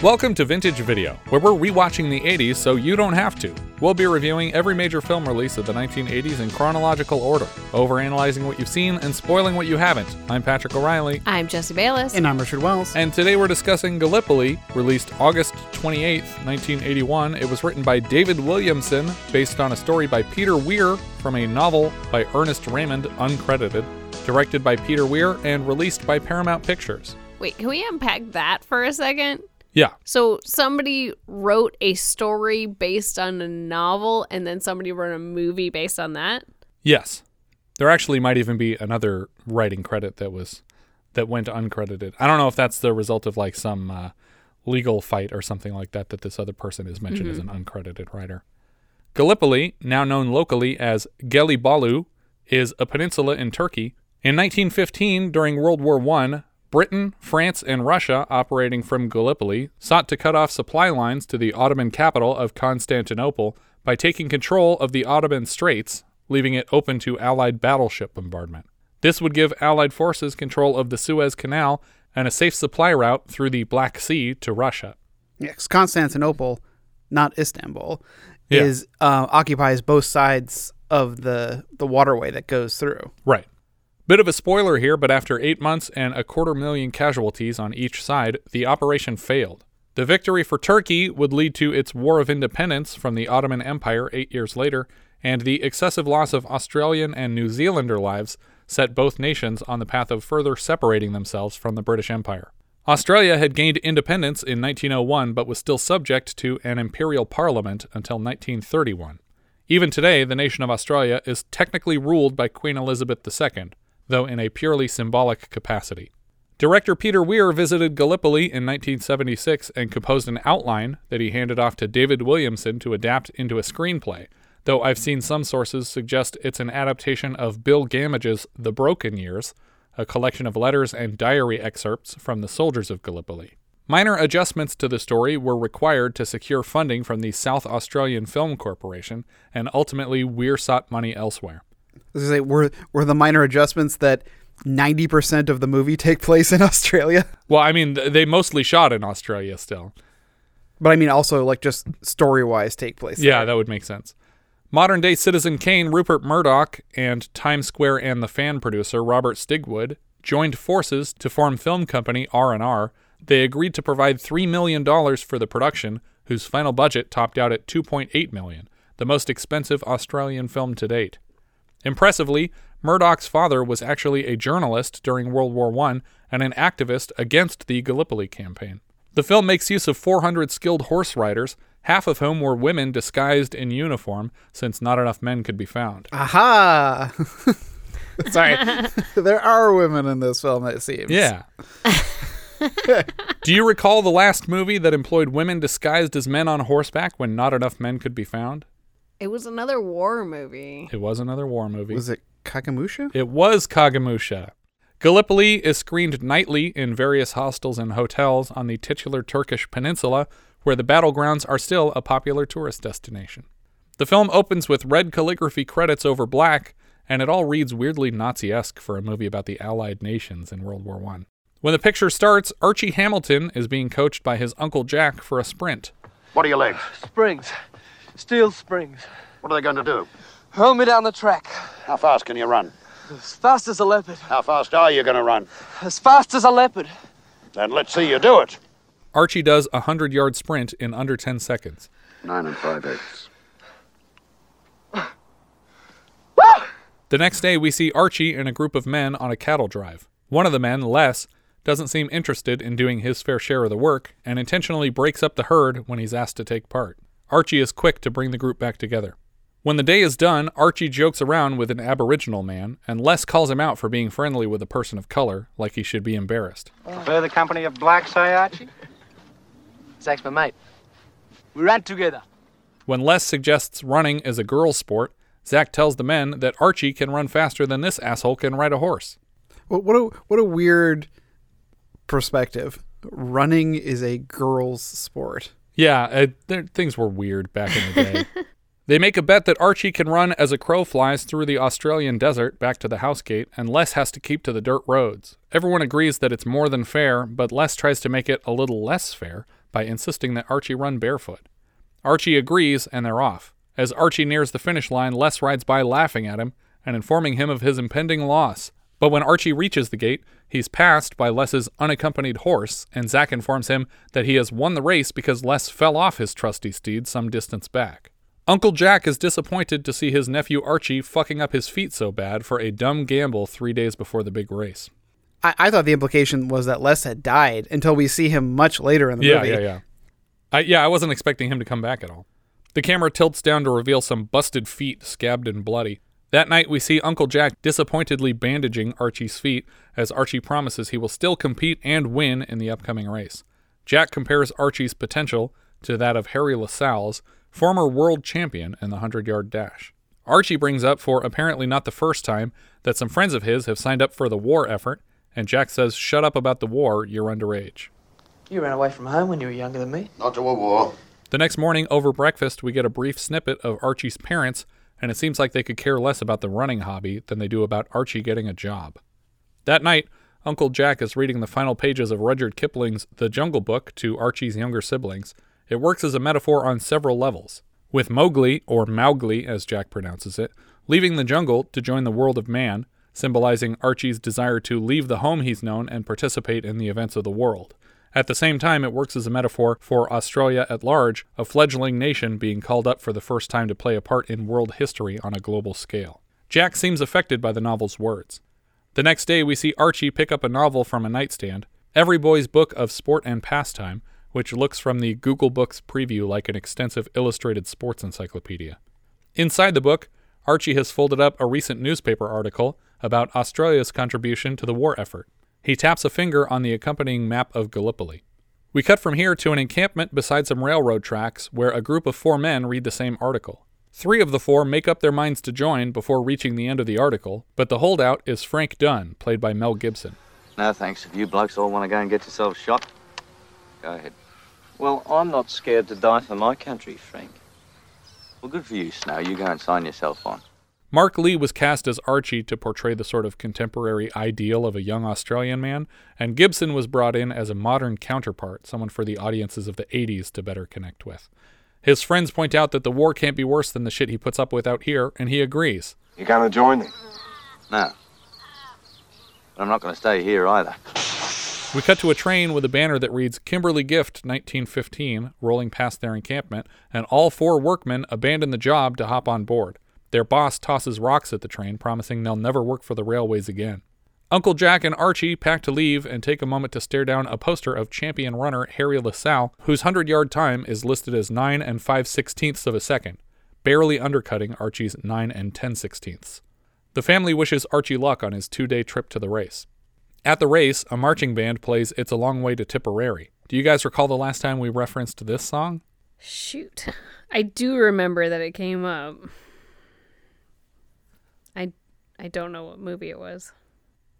Welcome to Vintage Video, where we're rewatching the 80s so you don't have to. We'll be reviewing every major film release of the 1980s in chronological order, overanalyzing what you've seen and spoiling what you haven't. I'm Patrick O'Reilly. I'm Jesse Bayless. And I'm Richard Wells. And today we're discussing Gallipoli, released August 28, 1981. It was written by David Williamson, based on a story by Peter Weir from a novel by Ernest Raymond, uncredited, directed by Peter Weir, and released by Paramount Pictures. Wait, can we unpack that for a second? Yeah. So somebody wrote a story based on a novel and then somebody wrote a movie based on that? Yes. There actually might even be another writing credit that was that went uncredited. I don't know if that's the result of like some uh, legal fight or something like that that this other person is mentioned as an uncredited writer. Gallipoli, now known locally as Gelibolu, is a peninsula in Turkey. In 1915, during World War I, Britain, France, and Russia, operating from Gallipoli, sought to cut off supply lines to the Ottoman capital of Constantinople by taking control of the Ottoman Straits, leaving it open to Allied battleship bombardment. This would give Allied forces control of the Suez Canal and a safe supply route through the Black Sea to Russia. Yes, Constantinople, not Istanbul, Yeah. is uh, occupies both sides of the the waterway that goes through. Right. Bit of a spoiler here, but after eight months and a quarter million casualties on each side, the operation failed. The victory for Turkey would lead to its War of Independence from the Ottoman Empire eight years later, and the excessive loss of Australian and New Zealander lives set both nations on the path of further separating themselves from the British Empire. Australia had gained independence in 1901 but was still subject to an imperial parliament until 1931. Even today, the nation of Australia is technically ruled by Queen Elizabeth II, though in a purely symbolic capacity. Director Peter Weir visited Gallipoli in 1976 and composed an outline that he handed off to David Williamson to adapt into a screenplay, though I've seen some sources suggest it's an adaptation of Bill Gammage's The Broken Years, a collection of letters and diary excerpts from the soldiers of Gallipoli. Minor adjustments to the story were required to secure funding from the South Australian Film Corporation, and ultimately Weir sought money elsewhere. Was gonna say, were were the minor adjustments that ninety percent of the movie take place in Australia? Well, I mean, they mostly shot in Australia still. But I mean, also like just story wise, take place. Yeah, there. that would make sense. Modern day Citizen Kane, Rupert Murdoch, and Times Square and the fan producer Robert Stigwood joined forces to form film company R&R. They agreed to provide $3 million for the production, whose final budget topped out at 2.8 million, the most expensive Australian film to date. Impressively, Murdoch's father was actually a journalist during World War I and an activist against the Gallipoli campaign. The film makes use of 400 skilled horse riders, half of whom were women disguised in uniform, since not enough men could be found. Aha! Sorry, there are women in this film. It seems. Yeah. Do you recall the last movie that employed women disguised as men on horseback when not enough men could be found? It was another war movie. It was another war movie. Was it Kagemusha? It was Kagemusha. Gallipoli is screened nightly in various hostels and hotels on the titular Turkish peninsula, where the battlegrounds are still a popular tourist destination. The film opens with red calligraphy credits over black, and it all reads weirdly Nazi esque for a movie about the Allied nations in World War I. When the picture starts, Archie Hamilton is being coached by his Uncle Jack for a sprint. What are your legs? Springs. Steel springs. What are they going to do? Hurl me down the track. How fast can you run? As fast as a leopard. How fast are you going to run? As fast as a leopard. Then let's see you do it. Archie does a 100 yard sprint in under 10 seconds. Nine and five eighths. The next day, we see Archie and a group of men on a cattle drive. One of the men, Les, doesn't seem interested in doing his fair share of the work and intentionally breaks up the herd when he's asked to take part. Archie is quick to bring the group back together. When the day is done, Archie jokes around with an Aboriginal man, and Les calls him out for being friendly with a person of color, like he should be embarrassed. Prefer the company of blacks, say, Archie? Zach's my mate. We ran together. When Les suggests running is a girl's sport, Zach tells the men that Archie can run faster than this asshole can ride a horse. What what a what a weird perspective. Running is a girl's sport. Yeah, uh, there- things were weird back in the day. they make a bet that Archie can run as a crow flies through the Australian desert back to the house gate, and Les has to keep to the dirt roads. Everyone agrees that it's more than fair, but Les tries to make it a little less fair by insisting that Archie run barefoot. Archie agrees, and they're off. As Archie nears the finish line, Les rides by laughing at him and informing him of his impending loss. But when Archie reaches the gate, he's passed by Les's unaccompanied horse, and Zack informs him that he has won the race because Les fell off his trusty steed some distance back. Uncle Jack is disappointed to see his nephew Archie fucking up his feet so bad for a dumb gamble three days before the big race. I, I thought the implication was that Les had died until we see him much later in the Yeah, movie. yeah, yeah. I, yeah, I wasn't expecting him to come back at all. The camera tilts down to reveal some busted feet, scabbed and bloody. That night, we see Uncle Jack disappointedly bandaging Archie's feet as Archie promises he will still compete and win in the upcoming race. Jack compares Archie's potential to that of Harry Lascelles, former world champion in the 100 yard dash. Archie brings up, for apparently not the first time, that some friends of his have signed up for the war effort, and Jack says, Shut up about the war, you're underage. You ran away from home when you were younger than me. Not to a war. The next morning, over breakfast, we get a brief snippet of Archie's parents, and it seems like they could care less about the running hobby than they do about Archie getting a job. That night, Uncle Jack is reading the final pages of Rudyard Kipling's The Jungle Book to Archie's younger siblings. It works as a metaphor on several levels, with Mowgli, or Mowgli as Jack pronounces it, leaving the jungle to join the world of man, symbolizing Archie's desire to leave the home he's known and participate in the events of the world. At the same time, it works as a metaphor for Australia at large, a fledgling nation being called up for the first time to play a part in world history on a global scale. Jack seems affected by the novel's words. The next day, we see Archie pick up a novel from a nightstand, Every Boy's Book of Sport and Pastime, which looks from the Google Books preview like an extensive illustrated sports encyclopedia. Inside the book, Archie has folded up a recent newspaper article about Australia's contribution to the war effort. He taps a finger on the accompanying map of Gallipoli. We cut from here to an encampment beside some railroad tracks where a group of four men read the same article. Three of the four make up their minds to join before reaching the end of the article, but the holdout is Frank Dunn, played by Mel Gibson. No thanks. If you blokes all want to go and get yourselves shot, go ahead. Well, I'm not scared to die for my country, Frank. Well, good for you, Snow. You go and sign yourself on. Mark Lee was cast as Archie to portray the sort of contemporary ideal of a young Australian man, and Gibson was brought in as a modern counterpart, someone for the audiences of the 80s to better connect with. His friends point out that the war can't be worse than the shit he puts up with out here, and he agrees. You gonna join them? No. But I'm not going to stay here either. We cut to a train with a banner that reads Kimberly Gift 1915 rolling past their encampment, and all four workmen abandon the job to hop on board. Their boss tosses rocks at the train, promising they'll never work for the railways again. Uncle Jack and Archie pack to leave and take a moment to stare down a poster of champion runner Harry Lascelles, whose 100 yard time is listed as 9 and 5 sixteenths of a second, barely undercutting Archie's 9 and 10 sixteenths. The family wishes Archie luck on his two day trip to the race. At the race, a marching band plays It's a Long Way to Tipperary. Do you guys recall the last time we referenced this song? Shoot. I do remember that it came up. I I don't know what movie it was.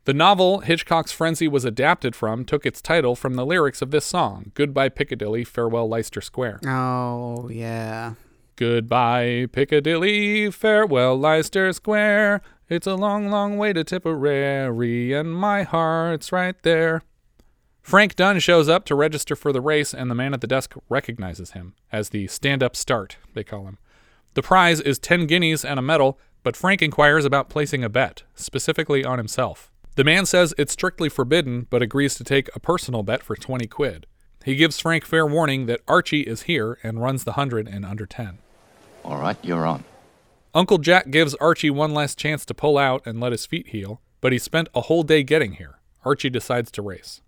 The novel Hitchcock's Frenzy was adapted from took its title from the lyrics of this song Goodbye Piccadilly, Farewell Leicester Square. Oh, yeah. Goodbye Piccadilly, farewell Leicester Square. It's a long, long way to Tipperary, and my heart's right there. Frank Dunn shows up to register for the race, and the man at the desk recognizes him as the stand up start, they call him. The prize is 10 guineas and a medal, but Frank inquires about placing a bet, specifically on himself. The man says it's strictly forbidden, but agrees to take a personal bet for 20 quid. He gives Frank fair warning that Archie is here and runs the 100 in under 10. All right, you're on. Uncle Jack gives Archie one last chance to pull out and let his feet heal, but he spent a whole day getting here. Archie decides to race.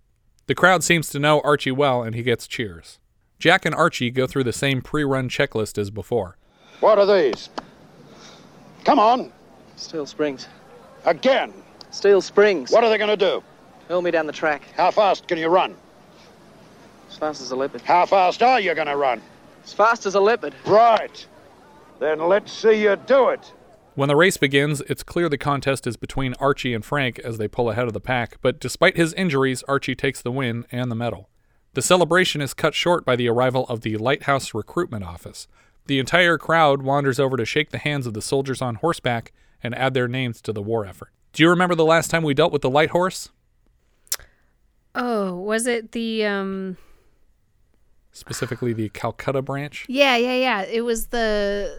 The crowd seems to know Archie well and he gets cheers. Jack and Archie go through the same pre run checklist as before. What are these? Come on, Steel Springs. again. Steel Springs. What are they going to do? Hurl me down the track. How fast can you run? As fast as a leopard. How fast are you going to run? As fast as a leopard. Right. Then let's see you do it. When the race begins, it's clear the contest is between Archie and Frank as they pull ahead of the pack, but despite his injuries, Archie takes the win and the medal. The celebration is cut short by the arrival of the Light Horse Recruitment Office. The entire crowd wanders over to shake the hands of the soldiers on horseback and add their names to the war effort. Do you remember the last time we dealt with the Light Horse? Oh, was it the um Specifically, the Calcutta branch? Yeah, yeah, yeah. It was the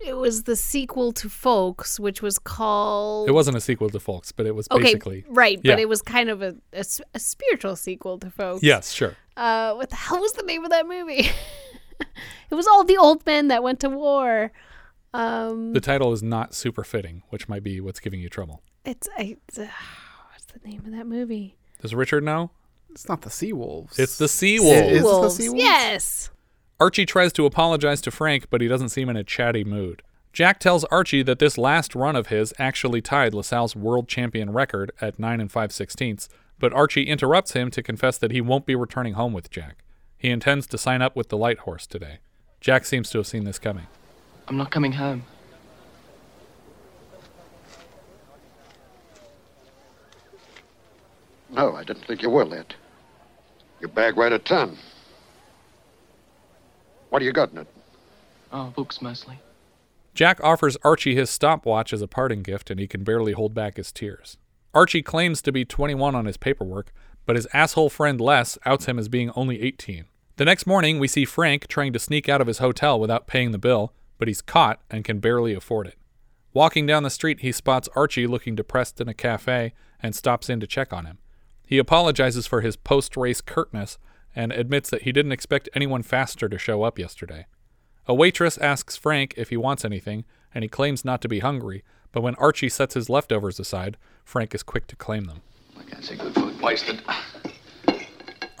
it was the sequel to ffolkes, which was called It wasn't a sequel to ffolkes, but it was Okay, basically. right, yeah. but it was kind of a a spiritual sequel to ffolkes. Yes, sure. Uh, what the hell was the name of that movie? it was all the old men that went to war. Um, The title is not super fitting, which might be what's giving you trouble. it's, I, it's uh, what's the name of that movie? Does Richard know? It's not the sea wolves. It's the Sea Is Wolves. it the sea wolves? Yes. Archie tries to apologize to Frank, but he doesn't seem in a chatty mood. Jack tells Archie that this last run of his actually tied Lascelles world champion record at 9 and 5 sixteenths, but Archie interrupts him to confess that he won't be returning home with Jack. He intends to sign up with the Light Horse today. Jack seems to have seen this coming. I'm not coming home. No, I didn't think you were, Led. Your bag weighed a ton. What do you got in it? Oh, books mostly. Jack offers Archie his stopwatch as a parting gift, and he can barely hold back his tears. Archie claims to be 21 on his paperwork, but his asshole friend Les outs him as being only 18. The next morning, we see Frank trying to sneak out of his hotel without paying the bill, but he's caught and can barely afford it. Walking down the street, he spots Archie looking depressed in a cafe and stops in to check on him. He apologizes for his post race curtness and admits that he didn't expect anyone faster to show up yesterday. A waitress asks Frank if he wants anything, and he claims not to be hungry, but when Archie sets his leftovers aside, Frank is quick to claim them. I can't say good food wasted.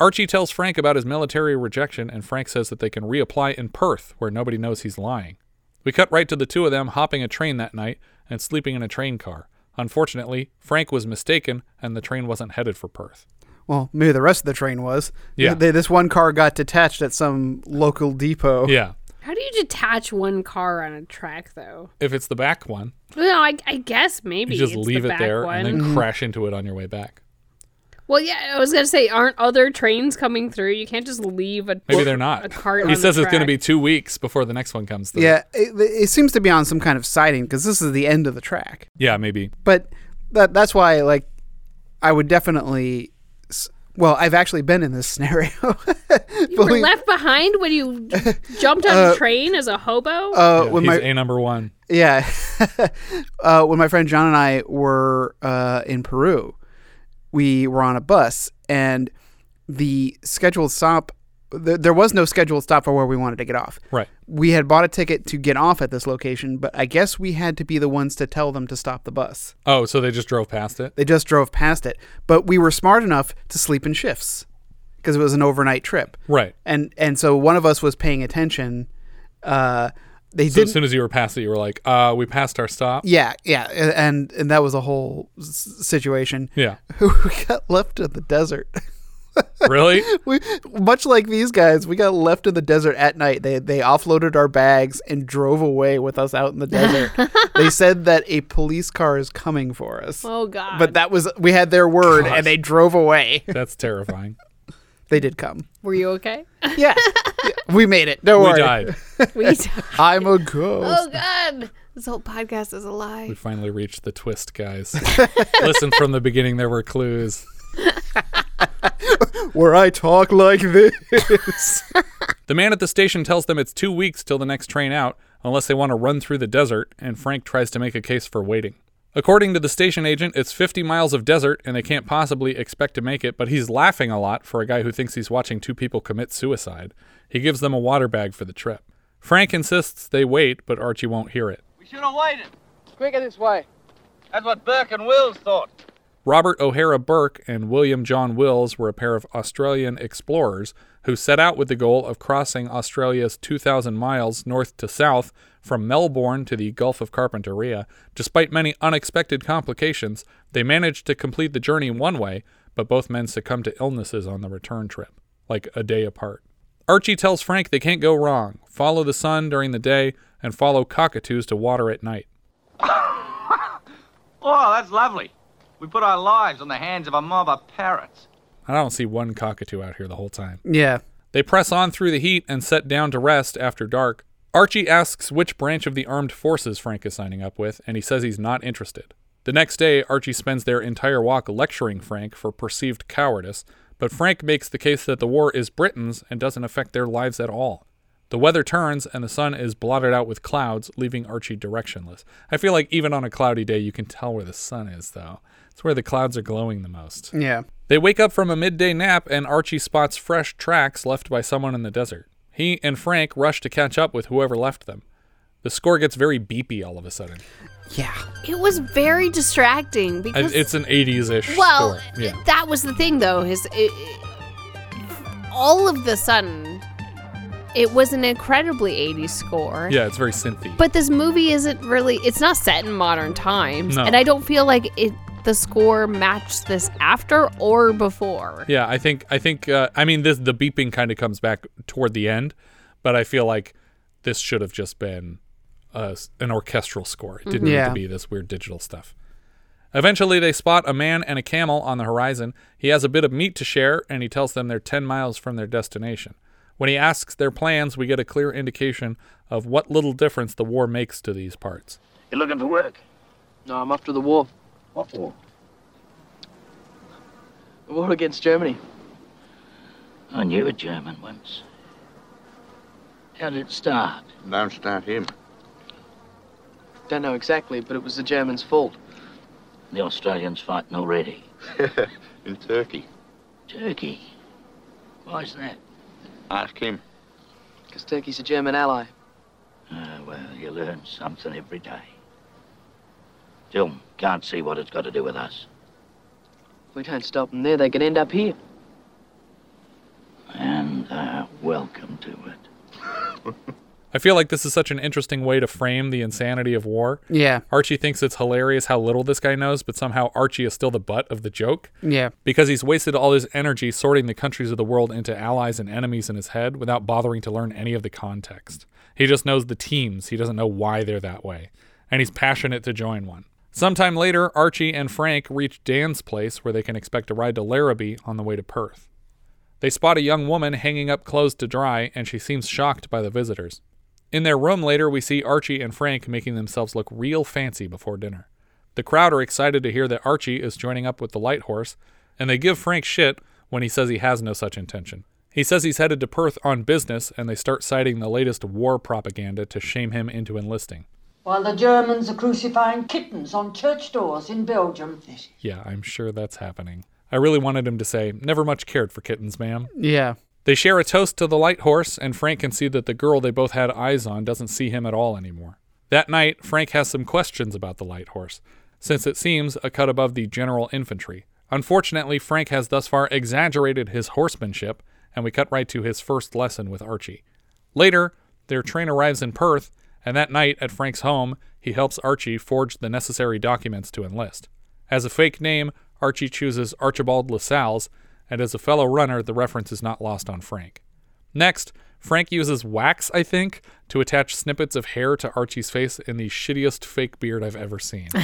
Archie tells Frank about his military rejection, and Frank says that they can reapply in Perth, where nobody knows he's lying. We cut right to the two of them hopping a train that night and sleeping in a train car. Unfortunately, Frank was mistaken, and the train wasn't headed for Perth. Well, maybe the rest of the train was. Yeah. They, this one car got detached at some local depot. Yeah. How do you detach one car on a track, though? If it's the back one, no, I, I guess maybe you just it's leave the it back there one. and then crash into it on your way back. Well, yeah, I was gonna say, aren't other trains coming through? You can't just leave a Maybe they're not. a cart. he on says the it's going to be two weeks before the next one comes through. Yeah, it, it seems to be on some kind of siding because this is the end of the track. Yeah, maybe. But that that's why, like, I would definitely. Well, I've actually been in this scenario. You were left behind when you jumped on a train as a hobo. uh, Yeah, when he's my a number one. Yeah. uh, when my friend John and I were uh, in Peru, we were on a bus, and the scheduled stop, th- there was no scheduled stop for where we wanted to get off. Right. We had bought a ticket to get off at this location, but I guess we had to be the ones to tell them to stop the bus. Oh, so they just drove past it? They just drove past it, but we were smart enough to sleep in shifts because it was an overnight trip. Right. And and so one of us was paying attention. Uh, they So didn't. as soon as you were past it, you were like, uh, we passed our stop. Yeah, yeah, and and that was a whole situation. Yeah. we got left in the desert. Really? we much like these guys, we got left in the desert at night. They they offloaded our bags and drove away with us out in the desert. they said that a police car is coming for us. oh God! But that was we had their word God. and they drove away. That's terrifying. they did come. were you okay? Yeah. Yeah, we made it. Don't we worry. died. we died. I'm a ghost. Oh God! This whole podcast is a lie. We finally reached the twist, guys. Listen from the beginning, there were clues. Where I talk like this. The man at the station tells them it's two weeks till the next train out, unless they want to run through the desert, and Frank tries to make a case for waiting. According to the station agent, it's 50 miles of desert and they can't possibly expect to make it, but he's laughing a lot for a guy who thinks he's watching two people commit suicide. He gives them a water bag for the trip. Frank insists they wait, but Archie won't hear it. We should have waited. Quicker this way. That's what Burke and Wills thought. Robert O'Hara Burke and William John Wills were a pair of Australian explorers who set out with the goal of crossing Australia's 2,000 miles north to south from Melbourne to the Gulf of Carpentaria. Despite many unexpected complications, they managed to complete the journey one way, but both men succumbed to illnesses on the return trip, like a day apart. Archie tells Frank they can't go wrong. Follow the sun during the day and follow cockatoos to water at night. Oh, that's lovely. We put our lives on the hands of a mob of parrots. I don't see one cockatoo out here the whole time. Yeah. They press on through the heat and set down to rest after dark. Archie asks which branch of the armed forces Frank is signing up with, and he says he's not interested. The next day, Archie spends their entire walk lecturing Frank for perceived cowardice, but Frank makes the case that the war is Britain's and doesn't affect their lives at all. The weather turns and the sun is blotted out with clouds, leaving Archie directionless. I feel like even on a cloudy day, you can tell where the sun is, though. It's where the clouds are glowing the most. Yeah. They wake up from a midday nap and Archie spots fresh tracks left by someone in the desert. He and Frank rush to catch up with whoever left them. The score gets very beepy all of a sudden. Yeah. It was very distracting I- because It's an 80s ish well, score. Yeah. that was the thing though. Is it, it- all of the sudden, it was an incredibly 80s score. Yeah, it's very synthy. But this movie isn't really. It's not set in modern times, No. and I don't feel like it. The score matched this after or before. Yeah, I think I think uh, I mean this the beeping kind of comes back toward the end, but I feel like this should have just been uh, an orchestral score. It didn't need to be this weird digital stuff. Eventually, they spot a man and a camel on the horizon. He has a bit of meat to share, and he tells them they're 10 miles from their destination. When he asks their plans, we get a clear indication of what little difference the war makes to these parts. You looking for work? No, I'm off to the war. What for? The war against Germany. I knew a German once. How did it start? Don't start him. Don't know exactly, but it was the Germans' fault. The Australians fighting already. In Turkey. Turkey. Why's that? Ask him. Because Turkey's a German ally. Ah, well, you learn something every day. Still, can't see what it's got to do with us. If we don't stop them there, they could end up here. And uh, welcome to it. I feel like this is such an interesting way to frame the insanity of war. Yeah. Archie thinks it's hilarious how little this guy knows, but somehow Archie is still the butt of the joke. Yeah. because he's wasted all his energy sorting the countries of the world into allies and enemies in his head without bothering to learn any of the context. He just knows the teams, he doesn't know why they're that way, and he's passionate to join one. Sometime later, Archie and Frank reach Dan's place where they can expect a ride to Larrabee on the way to Perth. They spot a young woman hanging up clothes to dry, and she seems shocked by the visitors. In their room later, we see Archie and Frank making themselves look real fancy before dinner. The crowd are excited to hear that Archie is joining up with the light horse, and they give Frank shit when he says he has no such intention. He says he's headed to Perth on business, and they start citing the latest war propaganda to shame him into enlisting. While the Germans are crucifying kittens on church doors in Belgium. Yeah, I'm sure that's happening. I really wanted him to say, Never much cared for kittens, ma'am. Yeah. They share a toast to the light horse, and Frank can see that the girl they both had eyes on doesn't see him at all anymore. That night, Frank has some questions about the light horse, since it seems a cut above the general infantry. Unfortunately, Frank has thus far exaggerated his horsemanship, and we cut right to his first lesson with Archie. Later, their train arrives in Perth, and that night at Frank's home, he helps Archie forge the necessary documents to enlist. As a fake name, Archie chooses Archibald Lascelles, and as a fellow runner, the reference is not lost on Frank. Next, Frank uses wax, I think, to attach snippets of hair to Archie's face in the shittiest fake beard I've ever seen.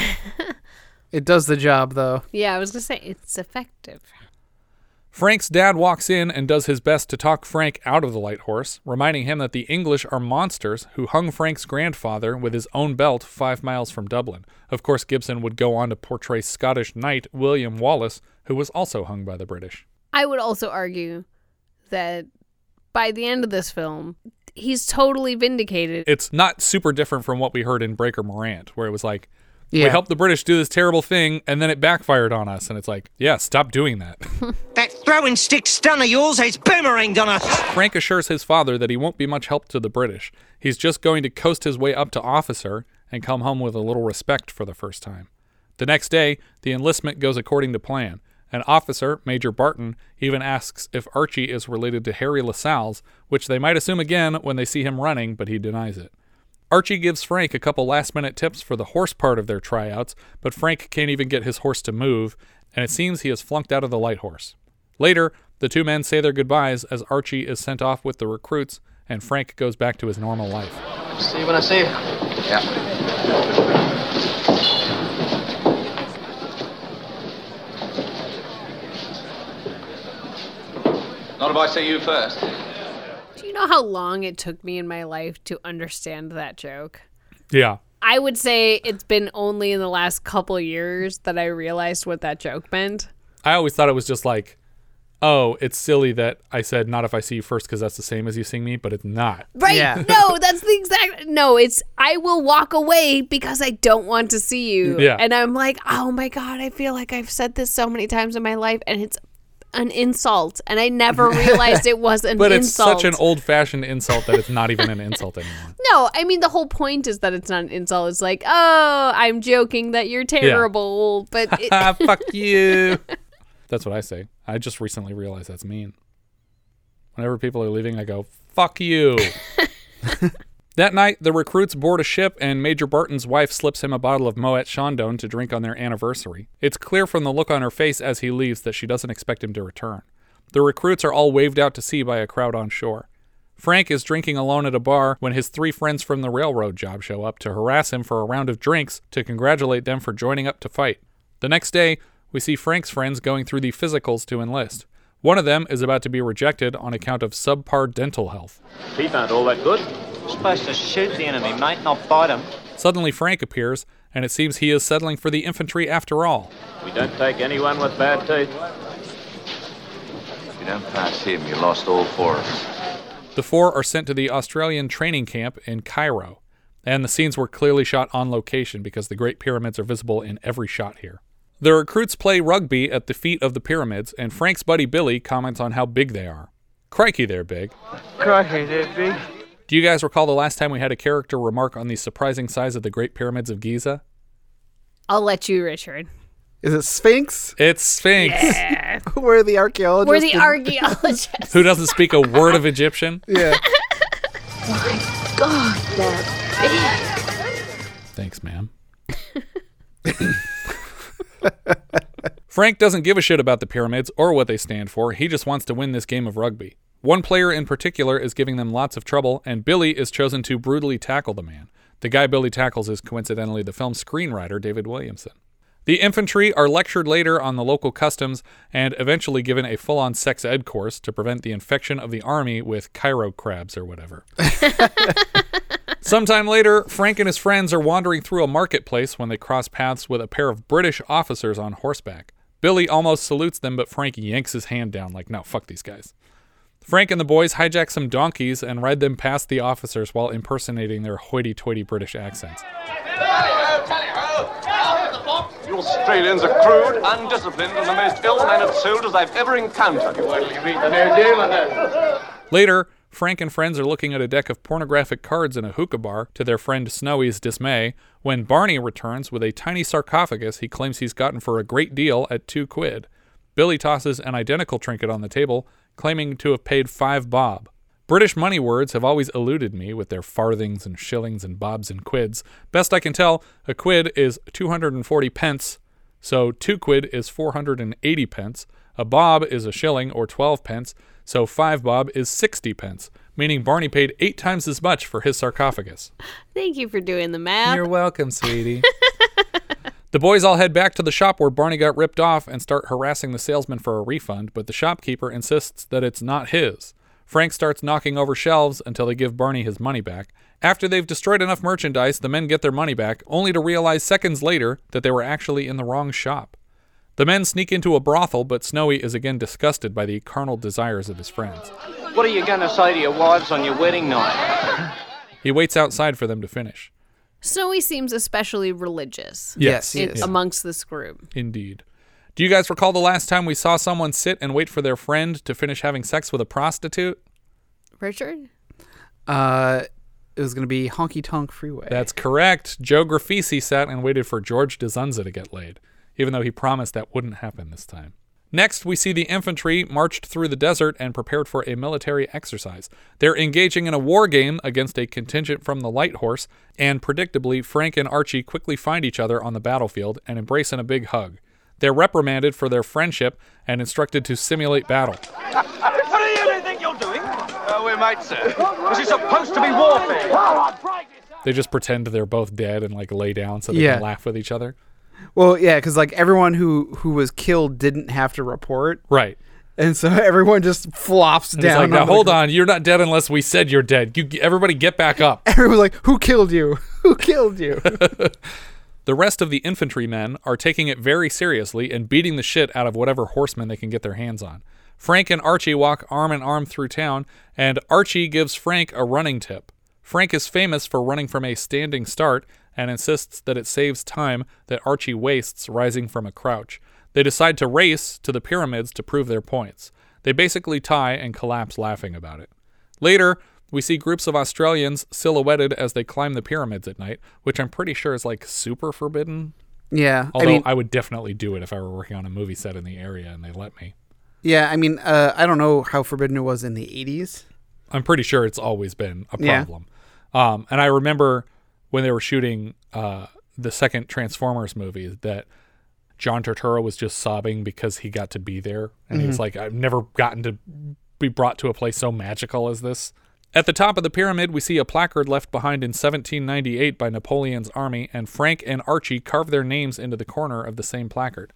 It does the job though. Yeah, I was gonna say it's effective. Frank's dad walks in and does his best to talk Frank out of the light horse, reminding him that the English are monsters who hung Frank's grandfather with his own belt five miles from Dublin. Of course, Gibson would go on to portray Scottish knight William Wallace, who was also hung by the British. I would also argue that by the end of this film, he's totally vindicated. It's not super different from what we heard in Breaker Morant, where it was like, we helped the British do this terrible thing, and then it backfired on us. And it's like, yeah, stop doing that. That throwing stick stun of yours has boomeranged on us. Frank assures his father that he won't be much help to the British. He's just going to coast his way up to officer and come home with a little respect for the first time. The next day, the enlistment goes according to plan. An officer, Major Barton, even asks if Archie is related to Harry Lascelles, which they might assume again when they see him running, but he denies it. Archie gives Frank a couple last minute tips for the horse part of their tryouts, but Frank can't even get his horse to move, and it seems he has flunked out of the light horse. Later, The two men say their goodbyes as Archie is sent off with the recruits and Frank goes back to his normal life. See you when I see you. Yeah. Not if I see you first. Do you know how long it took me in my life to understand that joke? Yeah. I would say it's been only in the last couple years that I realized what that joke meant. I always thought it was just like, oh, it's silly that I said not if I see you first because that's the same as you seeing me, but it's not. Right? Yeah. No, that's the exact. No, it's I will walk away because I don't want to see you. Yeah. And I'm like, oh my god, I feel like I've said this so many times in my life, and it's an insult, and I never realized it was an But it's insult. such an old fashioned insult that it's not even an insult anymore. No, I mean the whole point is that it's not an insult. It's like, oh, I'm joking that you're terrible, but it, Ah, fuck you. That's what I say. I just recently realized that's mean. Whenever people are leaving, I go, fuck you. That night, the recruits board a ship, and Major Barton's wife slips him a bottle of Moet Chandon to drink on their anniversary. It's clear from the look on her face as he leaves that she doesn't expect him to return. The recruits are all waved out to sea by a crowd on shore. Frank is drinking alone at a bar when his three friends from the railroad job show up to harass him for a round of drinks to congratulate them for joining up to fight. The next day, we see Frank's friends going through the physicals to enlist. One of them is about to be rejected on account of subpar dental health. Teeth aren't all that good. Supposed to shoot the enemy, mate, not bite him. Suddenly, Frank appears, and it seems he is settling for the infantry after all. We don't take anyone with bad teeth. If you don't pass him, you lost all four of us. The four are sent to the Australian training camp in Cairo, and the scenes were clearly shot on location because the Great Pyramids are visible in every shot here. The recruits play rugby at the feet of the pyramids, and Frank's buddy Billy comments on how big they are. Crikey, they're big. Crikey, they're big. Do you guys recall the last time we had a character remark on the surprising size of the Great Pyramids of Giza? I'll let you, Richard. Is it Sphinx? It's Sphinx, Yeah. We're the archaeologists. We're the archaeologists. who doesn't speak a word of Egyptian. Yeah. God, they're Thanks, ma'am. Frank doesn't give a shit about the pyramids or what they stand for. He just wants to win this game of rugby. One player in particular is giving them lots of trouble, and Billy is chosen to brutally tackle the man. The guy Billy tackles is coincidentally the film's screenwriter, David Williamson. The infantry are lectured later on the local customs and eventually given a full on sex ed course to prevent the infection of the army with Cairo crabs or whatever. Sometime later, Frank and his friends are wandering through a marketplace when they cross paths with a pair of British officers on horseback. Billy almost salutes them, but Frank yanks his hand down, like, no, fuck these guys. Frank and the boys hijack some donkeys and ride them past the officers while impersonating their hoity toity British accents. You Australians are crude, undisciplined, and the most ill-mannered soldiers I've ever encountered. Later, Frank and friends are looking at a deck of pornographic cards in a hookah bar to their friend Snowy's dismay when Barney returns with a tiny sarcophagus he claims he's gotten for a great deal at two quid. Billy tosses an identical trinket on the table, claiming to have paid five bob. British money words have always eluded me with their farthings and shillings and bobs and quids. Best I can tell, a quid is 240 pence, so two quid is 480 pence. A bob is a shilling or 12 pence, so five bob is 60 pence, meaning Barney paid eight times as much for his sarcophagus. Thank you for doing the math. You're welcome, sweetie. the boys all head back to the shop where Barney got ripped off and start harassing the salesman for a refund, but the shopkeeper insists that it's not his. Frank starts knocking over shelves until they give Barney his money back. After they've destroyed enough merchandise, the men get their money back, only to realize seconds later that they were actually in the wrong shop. The men sneak into a brothel, but Snowy is again disgusted by the carnal desires of his friends. What are you going to say to your wives on your wedding night? He waits outside for them to finish. Snowy seems especially religious. Yes, in- is. amongst this group. Indeed. Do you guys recall the last time we saw someone sit and wait for their friend to finish having sex with a prostitute? Richard? Uh, it was going to be Honky Tonk Freeway. That's correct. Joe Grifasi sat and waited for George Dzundza to get laid, even though he promised that wouldn't happen this time. Next, we see the infantry marched through the desert and prepared for a military exercise. They're engaging in a war game against a contingent from the Light Horse, and predictably, Frank and Archie quickly find each other on the battlefield and embrace in a big hug. They're reprimanded for their friendship and instructed to simulate battle. What do you think you're doing? Uh, we're mates, sir. This is supposed to be warfare. They just pretend they're both dead and like lay down so they Yeah. can laugh with each other. Well, yeah, because like everyone who who was killed didn't have to report, Right. and so everyone just flops And down. like, now on the hold gr- on, you're not dead unless we said you're dead. You everybody get back up. Everyone's like, "Who killed you? Who killed you?" The rest of the infantrymen are taking it very seriously and beating the shit out of whatever horsemen they can get their hands on. Frank and Archie walk arm in arm through town, and Archie gives Frank a running tip. Frank is famous for running from a standing start and insists that it saves time that Archie wastes rising from a crouch. They decide to race to the pyramids to prove their points. They basically tie and collapse laughing about it. Later, we see groups of Australians silhouetted as they climb the pyramids at night, which I'm pretty sure is like super forbidden. yeah, Although I mean, I would definitely do it if I were working on a movie set in the area and they let me. yeah, I mean, uh, I don't know how forbidden it was in the '80s. I'm pretty sure it's always been a Yeah. problem. Um, and I remember when they were shooting uh, the second Transformers movie that John Turturro was just sobbing because he got to be there. And he was Mhm. like, I've never gotten to be brought to a place so magical as this. At the top of the pyramid, we see a placard left behind in 1798 by Napoleon's army, and Frank and Archie carve their names into the corner of the same placard.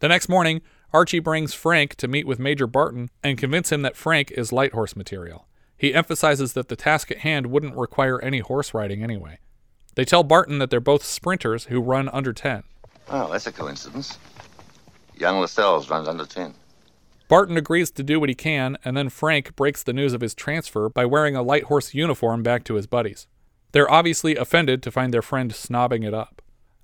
The next morning, Archie brings Frank to meet with Major Barton and convince him that Frank is light horse material. He emphasizes that the task at hand wouldn't require any horse riding anyway. They tell Barton that they're both sprinters who run under 10. Oh, that's a coincidence. Young Lascelles runs under 10. Barton agrees to do what he can, and then Frank breaks the news of his transfer by wearing a light horse uniform back to his buddies. They're obviously offended to find their friend snobbing it up.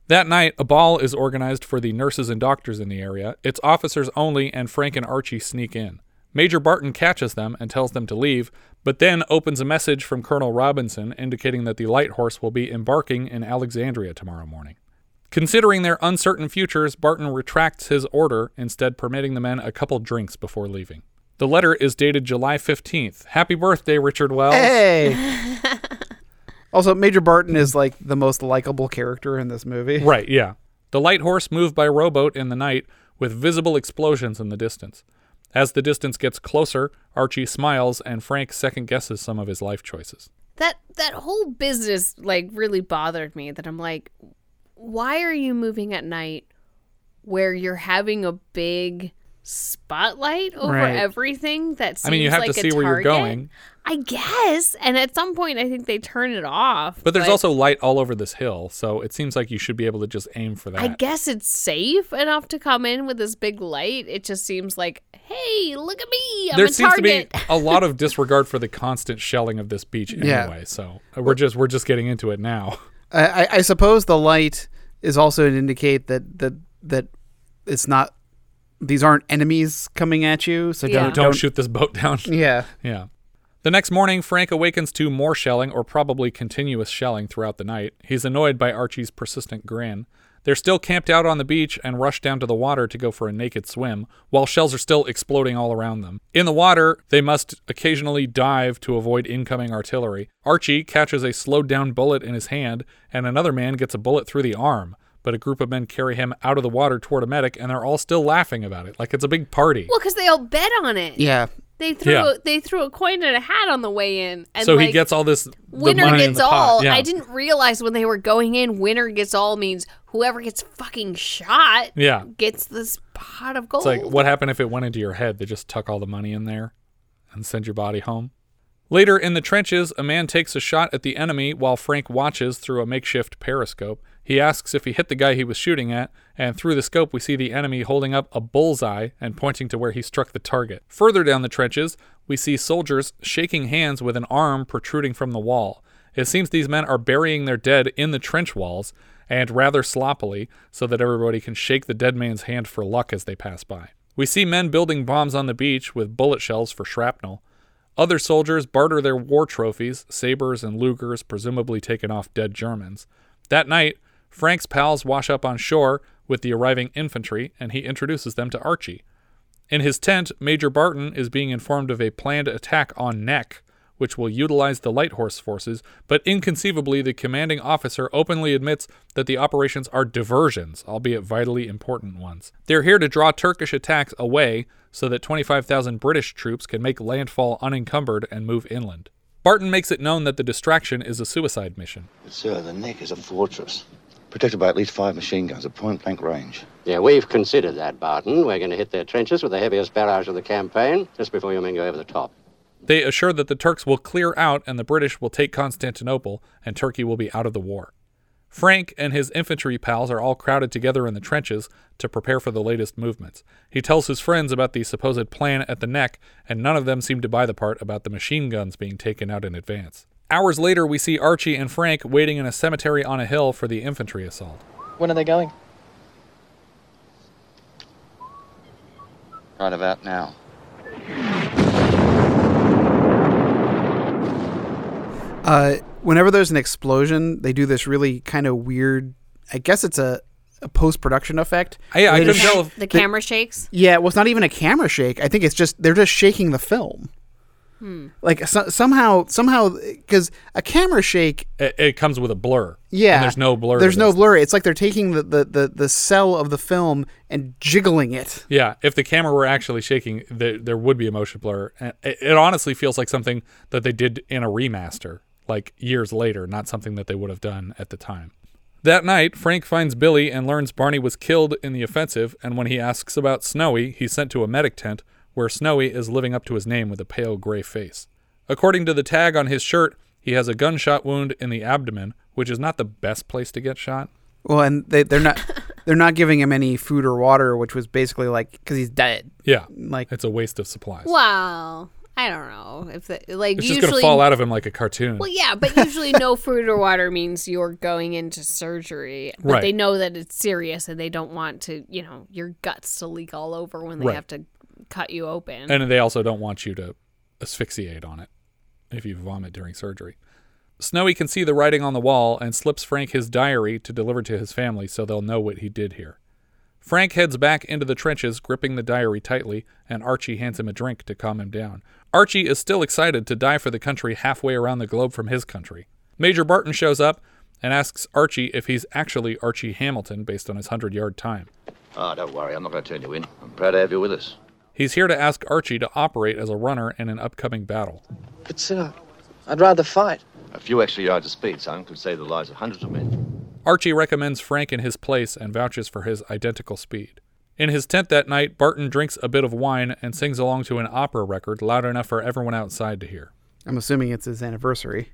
That night, a ball is organized for the nurses and doctors in the area. It's officers only, and Frank and Archie sneak in. Major Barton catches them and tells them to leave, but then opens a message from Colonel Robinson indicating that the light horse will be embarking in Alexandria tomorrow morning. Considering their uncertain futures, Barton retracts his order, instead permitting the men a couple drinks before leaving. The letter is dated July 15th. Happy birthday, Richard Wells. Hey. also, Major Barton is like the most likable character in this movie. Right, yeah. The light horse moved by rowboat in the night with visible explosions in the distance. As the distance gets closer, Archie smiles and Frank second guesses some of his life choices. That that whole business like really bothered me that I'm like why are you moving at night where you're having a big spotlight over Right. everything that seems I mean, you have like to a see where you're target? going. I guess. And at some point I think they turn it off. But there's also light all over this hill, so it seems like you should be able to just aim for that. I guess it's safe enough to come in with this big light. It just seems like, hey, look at me. I'm there a seems target. to be a lot of disregard for the constant shelling of this beach Yeah. anyway. So uh, we're just we're just getting into it now. I, I, I suppose the light is also to indicate that that that it's not these aren't enemies coming at you. So don't, don't don't shoot this boat down. Yeah. Yeah. The next morning, Frank awakens to more shelling, or probably continuous shelling throughout the night. He's annoyed by Archie's persistent grin. They're still camped out on the beach and rush down to the water to go for a naked swim, while shells are still exploding all around them. In the water, they must occasionally dive to avoid incoming artillery. Archie catches a slowed down bullet in his hand, and another man gets a bullet through the arm. But a group of men carry him out of the water toward a medic, and they're all still laughing about it, like it's a big party. Well, because they all bet on it. Yeah. They threw Yeah. they threw a coin and a hat on the way in, and so like, he gets all this. winner gets all. Yeah. I didn't realize when they were going in, winner gets all means whoever gets fucking shot Yeah. gets this pot of gold. It's like, what happened if it went into your head? They just tuck all the money in there and send your body home. Later in the trenches, a man takes a shot at the enemy while Frank watches through a makeshift periscope. He asks if he hit the guy he was shooting at, and through the scope, we see the enemy holding up a bullseye and pointing to where he struck the target. Further down the trenches, we see soldiers shaking hands with an arm protruding from the wall. It seems these men are burying their dead in the trench walls, and rather sloppily, so that everybody can shake the dead man's hand for luck as they pass by. We see men building bombs on the beach with bullet shells for shrapnel. Other soldiers barter their war trophies, sabers and Lugers, presumably taken off dead Germans. That night, Frank's pals wash up on shore with the arriving infantry, and he introduces them to Archie. In his tent, Major Barton is being informed of a planned attack on Nek, which will utilize the Light Horse forces, but inconceivably, the commanding officer openly admits that the operations are diversions, albeit vitally important ones. They're here to draw Turkish attacks away so that 25,000 British troops can make landfall unencumbered and move inland. Barton makes it known that the distraction is a suicide mission. Sir, the neck is a fortress, protected by at least five machine guns at point blank range. Yeah, we've considered that, Barton. We're going to hit their trenches with the heaviest barrage of the campaign just before your men go over the top. They assure that the Turks will clear out and the British will take Constantinople and Turkey will be out of the war. Frank and his infantry pals are all crowded together in the trenches to prepare for the latest movements. He tells his friends about the supposed plan at the Nek, and none of them seem to buy the part about the machine guns being taken out in advance. Hours later, we see Archie and Frank waiting in a cemetery on a hill for the infantry assault. When are they going? Right about now. Uh, whenever there's an explosion, they do this really kind of weird. I guess it's a, a post production effect. I, I They couldn't just- tell if The camera shakes. Yeah, well, it's not even a camera shake. I think it's just they're just shaking the film. Hmm. Like so, somehow, somehow, because a camera shake, it, it comes with a blur. yeah, And there's no blur. There's no blur. It's like they're taking the, the, the, the cell of the film and jiggling it. Yeah, if the camera were actually shaking, there, there would be a motion blur. And it, it honestly feels like something that they did in a remaster, like years later, not something that they would have done at the time. That night, Frank finds Billy and learns Barney was killed in the offensive, and when he asks about Snowy, he's sent to a medic tent where Snowy is living up to his name with a pale gray face. According to the tag on his shirt, he has a gunshot wound in the abdomen, which is not the best place to get shot. Well, and they, they're not they're not giving him any food or water, which was basically like because he's dead. Yeah, like it's a waste of supplies. Wow. I don't know if the, like It's just usually gonna fall out of him like a cartoon. Well, yeah, but usually no food or water means you're going into surgery. But Right. they know that it's serious and they don't want to, you know, your guts to leak all over when they Right. have to cut you open. And they also don't want you to asphyxiate on it if you vomit during surgery. Snowy can see the writing on the wall and slips Frank his diary to deliver to his family so they'll know what he did here. Frank heads back into the trenches, gripping the diary tightly, and Archie hands him a drink to calm him down. Archie is still excited to die for the country halfway around the globe from his country. Major Barton shows up and asks Archie if he's actually Archie Hamilton based on his 100 yard time. Oh, don't worry, I'm not going to turn you in. I'm proud to have you with us. He's here to ask Archie to operate as a runner in an upcoming battle. But, sir, I'd rather fight. A few extra yards of speed, son, could save the lives of hundreds of men. Archie recommends Frank in his place and vouches for his identical speed. In his tent that night, Barton drinks a bit of wine and sings along to an opera record loud enough for everyone outside to hear. I'm assuming it's his anniversary.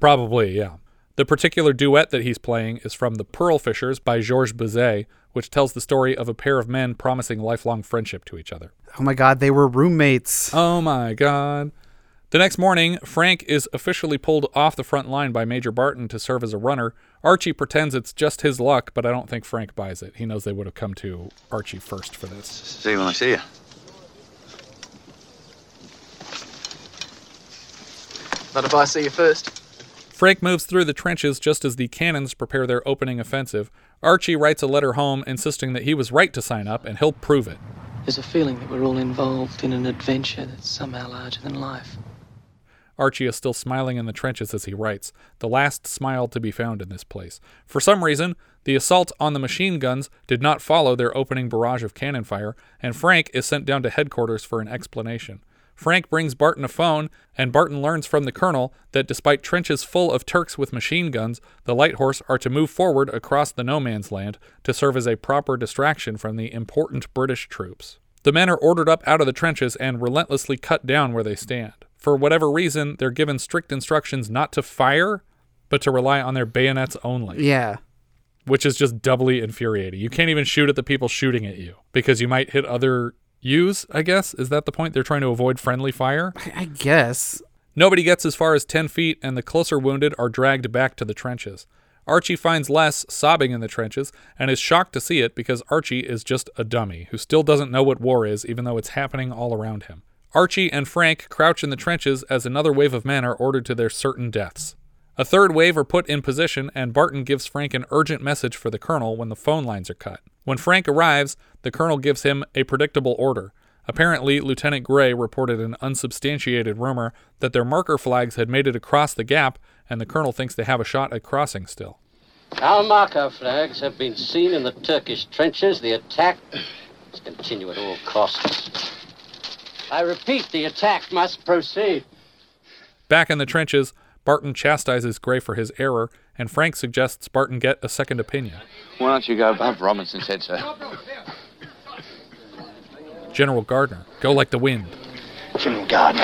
Probably, yeah. The particular duet that he's playing is from The Pearl Fishers by Georges Bizet, which tells the story of a pair of men promising lifelong friendship to each other. Oh my God, they were roommates. Oh my God. The next morning, Frank is officially pulled off the front line by Major Barton to serve as a runner. Archie pretends it's just his luck, but I don't think Frank buys it. He knows they would have come to Archie first for this. See you when I see you. Not if I see you first. Frank moves through the trenches just as the cannons prepare their opening offensive. Archie writes a letter home insisting that he was right to sign up and he'll prove it. There's a feeling that we're all involved in an adventure that's somehow larger than life. Archie is still smiling in the trenches as he writes, the last smile to be found in this place. For some reason, the assault on the machine guns did not follow their opening barrage of cannon fire, and Frank is sent down to headquarters for an explanation. Frank brings Barton a phone, and Barton learns from the colonel that despite trenches full of Turks with machine guns, the Light Horse are to move forward across the no man's land to serve as a proper distraction from the important British troops. The men are ordered up out of the trenches and relentlessly cut down where they stand. For whatever reason, they're given strict instructions not to fire, but to rely on their bayonets only. Yeah. Which is just doubly infuriating. You can't even shoot at the people shooting at you because you might hit other Use, I guess. Is that the point? They're trying to avoid friendly fire? I guess. Nobody gets as far as 10 feet, and the closer wounded are dragged back to the trenches. Archie finds Les sobbing in the trenches and is shocked to see it because Archie is just a dummy who still doesn't know what war is, even though it's happening all around him. Archie and Frank crouch in the trenches as another wave of men are ordered to their certain deaths. A third wave are put in position, and Barton gives Frank an urgent message for the colonel when the phone lines are cut. When Frank arrives, the colonel gives him a predictable order Apparently, Lieutenant Gray reported an unsubstantiated rumor that their marker flags had made it across the gap, and the colonel thinks they have a shot at crossing still. Our marker flags have been seen in the Turkish trenches. The attack must continue at all costs. I repeat, the attack must proceed. Back in the trenches, Barton chastises Gray for his error, and Frank suggests Barton get a second opinion. Why don't you go above Robinson's head, sir? General Gardner, go like the wind. General Gardner,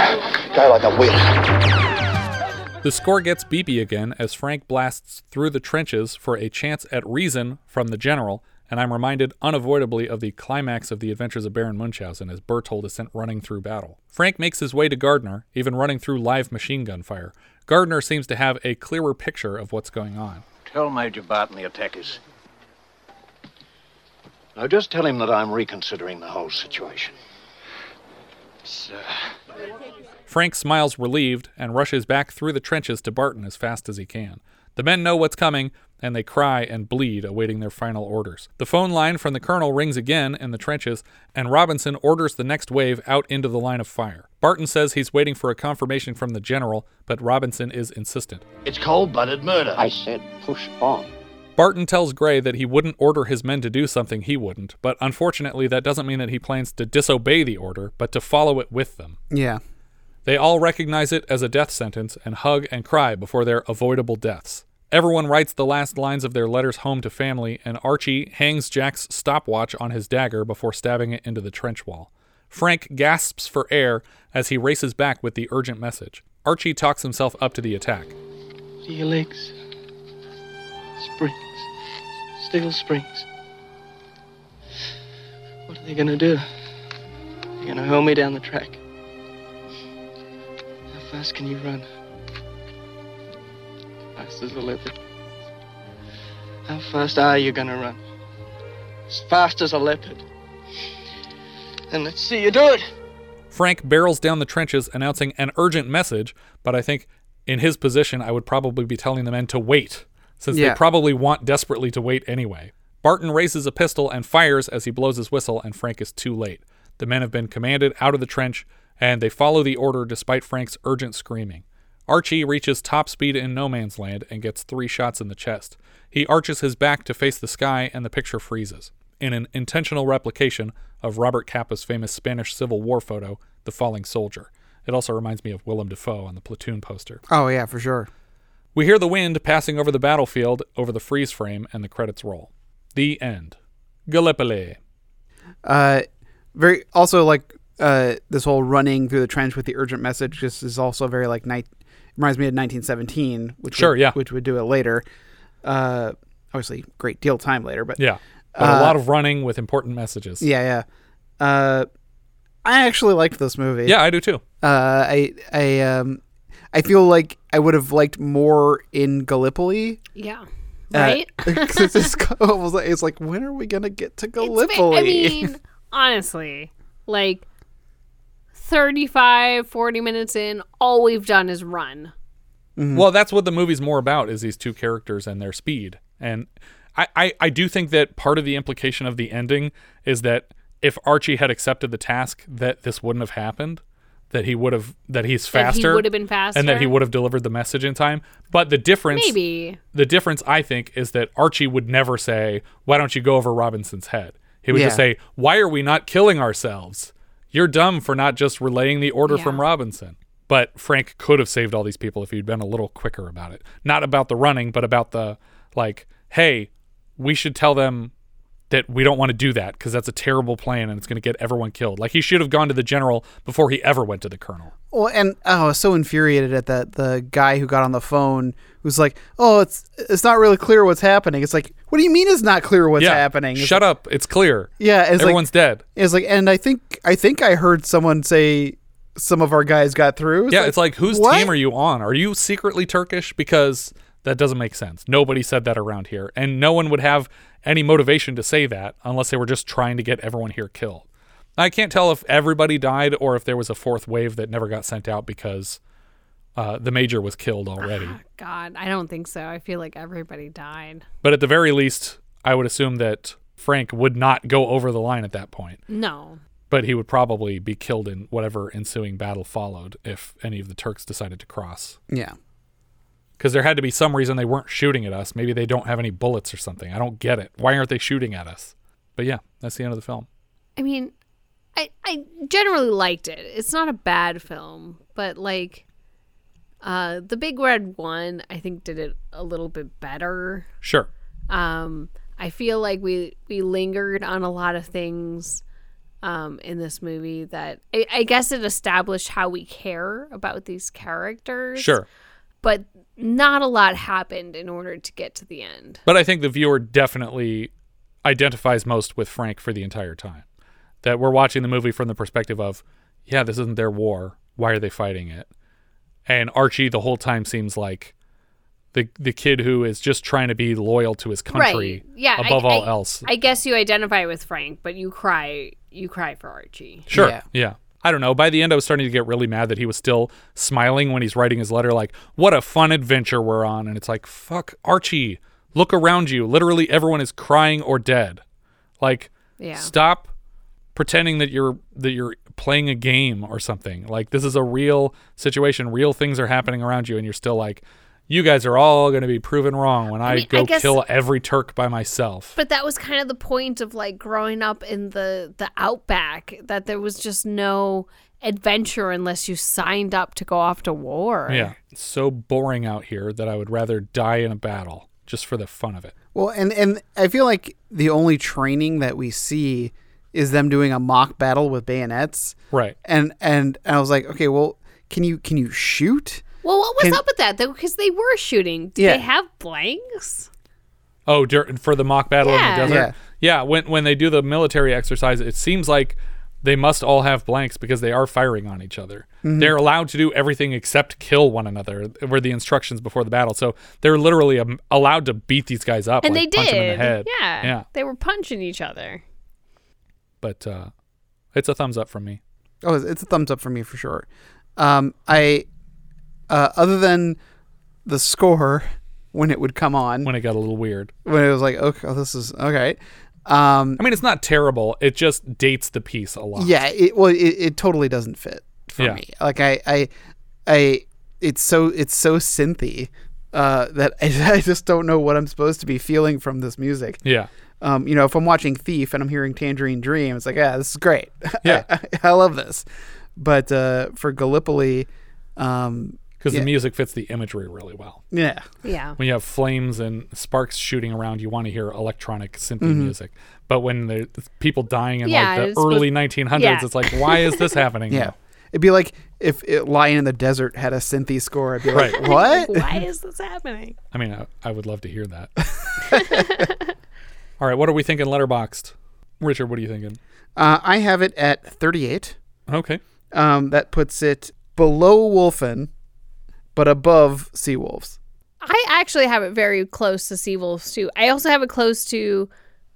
go like the wind. The score gets beepy again as Frank blasts through the trenches for a chance at reason from the general, and I'm reminded unavoidably of the climax of the adventures of Baron Munchausen as Berthold is sent running through battle. Frank makes his way to Gardner, even running through live machine gun fire. Gardner seems to have a clearer picture of what's going on. Tell Major Barton the attack is. Now, just tell him that I'm reconsidering the whole situation. Sir. Frank smiles relieved and rushes back through the trenches to Barton as fast as he can. The men know what's coming, and they cry and bleed, awaiting their final orders. The phone line from the colonel rings again in the trenches, and Robinson orders the next wave out into the line of fire. Barton says he's waiting for a confirmation from the general, but Robinson is insistent. It's cold blooded murder. I said push on. Barton tells Gray that he wouldn't order his men to do something he wouldn't, but unfortunately, that doesn't mean that he plans to disobey the order, but to follow it with them. Yeah. They all recognize it as a death sentence and hug and cry before their avoidable deaths. Everyone writes the last lines of their letters home to family, and Archie hangs Jack's stopwatch on his dagger before stabbing it into the trench wall. Frank gasps for air as he races back with the urgent message. Archie talks himself up to the attack. Legs. Springs. Steel springs. What are they gonna do? They're gonna hurl me down the track. How fast can you run? Fast as a leopard. How fast are you gonna run? As fast as a leopard. And let's see you do it. Frank barrels down the trenches announcing an urgent message, but I think in his position, I would probably be telling the men to wait, since Yeah. they probably want desperately to wait anyway. Barton raises a pistol and fires as he blows his whistle, and Frank is too late. The men have been commanded out of the trench, and they follow the order despite Frank's urgent screaming. Archie reaches top speed in no man's land and gets three shots in the chest. He arches his back to face the sky, and the picture freezes. In an intentional replication of Robert Capa's famous Spanish Civil War photo, The Falling Soldier. It also reminds me of Willem Dafoe on the platoon poster. Oh yeah, for sure. We hear the wind passing over the battlefield over the freeze frame, and the credits roll. The end. Gallipoli. Uh, very also like uh this whole running through the trench with the urgent message just is also very like night reminds me of 1917, which Sure, would, yeah. which would do it later. Uh, obviously, great deal time later, but Yeah. But a uh, lot of running with important messages. Yeah, yeah. Uh, I actually liked this movie. Yeah, I do too. Uh, I I um I feel like I would have liked more in Gallipoli. Yeah. Uh, Right? 'cause it's, like, it's like when are we gonna get to It's Gallipoli? I mean, honestly, like 35, 40 minutes in, all we've done is run. Well, that's what the movie's more about is these two characters and their speed. And I, I, I do think that part of the implication of the ending is that if Archie had accepted the task, that this wouldn't have happened. That he would have that he's That he faster. would have been faster, And that he would have delivered the message in time. But the difference Maybe. the difference I think is that Archie would never say, Why don't you go over Robinson's head? He would just say, Why are we not killing ourselves? You're dumb for not just relaying the order from Robinson. But Frank could have saved all these people if he'd been a little quicker about it. Not about the running, but about the like, hey, we should tell them that we don't want to do that because that's a terrible plan and it's going to get everyone killed. Like he should have gone to the general before he ever went to the colonel. Well, and oh, I was so infuriated at that the guy who got on the phone who's like, "Oh, it's it's not really clear what's happening." It's like, what do you mean it's not clear what's yeah, happening? It's Shut up. It's clear. Yeah, it's everyone's like, dead. It's like, and I think I think I heard someone say some of our guys got through. yeah, it's like whose what? team are you on? Are you secretly Turkish? Because that doesn't make sense. Nobody said that around here, and no one would have any motivation to say that unless they were just trying to get everyone here killed. I can't tell if everybody died or if there was a fourth wave that never got sent out because uh, the major was killed already. God, I don't think so. I feel like everybody died. but at the very least, I would assume that Frank would not go over the line at that point. No. but he would probably be killed in whatever ensuing battle followed if any of the Turks decided to cross. Yeah. Because there had to be some reason they weren't shooting at us. Maybe they don't have any bullets or something. I don't get it. Why aren't they shooting at us? But yeah, that's the end of the film. I mean, I I generally liked it. It's not a bad film, but like uh the Big Red One, I think did it a little bit better. Sure. Um I feel like we we lingered on a lot of things um in this movie that I, I guess it established how we care about these characters. Sure. But not a lot happened in order to get to the end. But I think the viewer definitely identifies most with Frank for the entire time. That we're watching the movie from the perspective of, yeah, this isn't their war. Why are they fighting it? And Archie the whole time seems like the the kid who is just trying to be loyal to his country right. Yeah. above I, all I- else. I guess you identify with Frank, but you cry you cry for Archie. Sure. Yeah. I don't know. By the end, I was starting to get really mad that he was still smiling when he's writing his letter, like, what a fun adventure we're on. And it's like, fuck, Archie, look around you. Literally everyone is crying or dead. Like, Yeah. stop pretending that you're that you're playing a game or something. Like this is a real situation. Real things are happening around you and you're still like, you guys are all going to be proven wrong when I, mean, I go guess- kill every Turk by myself. But that was kind of the point of like growing up in the the outback that there was just no adventure unless you signed up to go off to war. Yeah. It's so boring out here that I would rather die in a battle just for the fun of it. Well, and and I feel like the only training that we see is them doing a mock battle with bayonets. Right. And and I was like, okay, well, can you can you shoot? Well, what was Can- up with that though? Because they were shooting. Did Yeah. they have blanks? Oh, dur- for the mock battle Yeah. in the desert. Yeah. yeah, When when they do the military exercise, it seems like they must all have blanks because they are firing on each other. Mhm. They're allowed to do everything except kill one another. Were the instructions before the battle, so they're literally um, allowed to beat these guys up and like, they punch them in did. the head. Yeah. yeah. They were punching each other. But uh, it's a thumbs up from me. Oh, it's- it's a thumbs up for me for sure. Um, I uh, other than the score when it would come on when it got a little weird when it was like okay, oh, this is okay. Um, I mean, it's not terrible. It just dates the piece a lot. Yeah, it well, it, it totally doesn't fit for Yeah. me. Like I, I, I, it's so it's so synthy uh, that I, I just don't know what I'm supposed to be feeling from this music. Yeah. Um, you know, if I'm watching Thief and I'm hearing Tangerine Dream, it's like, yeah, this is great. Yeah. I, I love this. But uh, for Gallipoli, um, because yeah. the music fits the imagery really well. Yeah. Yeah. When you have flames and sparks shooting around, you want to hear electronic synthy Mhm. music. But when there's people dying in Yeah, like the it's supposed- early 1900s, yeah. it's like, why is this happening? Yeah. now? It'd be like if it, Lion in the Desert had a synthy score. I'd be like, Right. what? Why is this happening? I mean, I, I would love to hear that. All right, what are we thinking? Letterboxd, Richard. What are you thinking? Uh, I have it at 38. Okay. Um, that puts it below Wolfen, but above Seawolves. I actually have it very close to Seawolves too. I also have it close to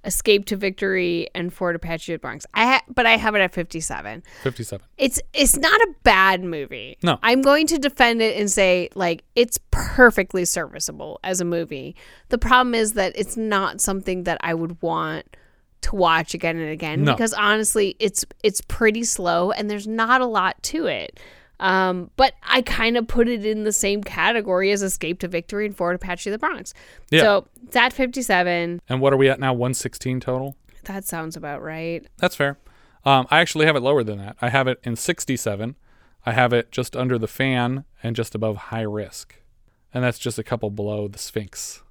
Escape to Victory and Fort Apache at Bronx. I ha- but I have it at 57. 57. It's it's not a bad movie. No. I'm going to defend it and say like it's perfectly serviceable as a movie. The problem is that it's not something that I would want to watch again and again No. because honestly, it's it's pretty slow and there's not a lot to it. Um, but I kind of put it in the same category as Escape to Victory and Fort Apache the Bronx. Yeah. So that 57, And what are we at now? 116 total. that sounds about right. That's fair. Um, I actually have it lower than that. I have it in 67. I have it just under the fan and just above high risk. And that's just a couple below the Sphinx.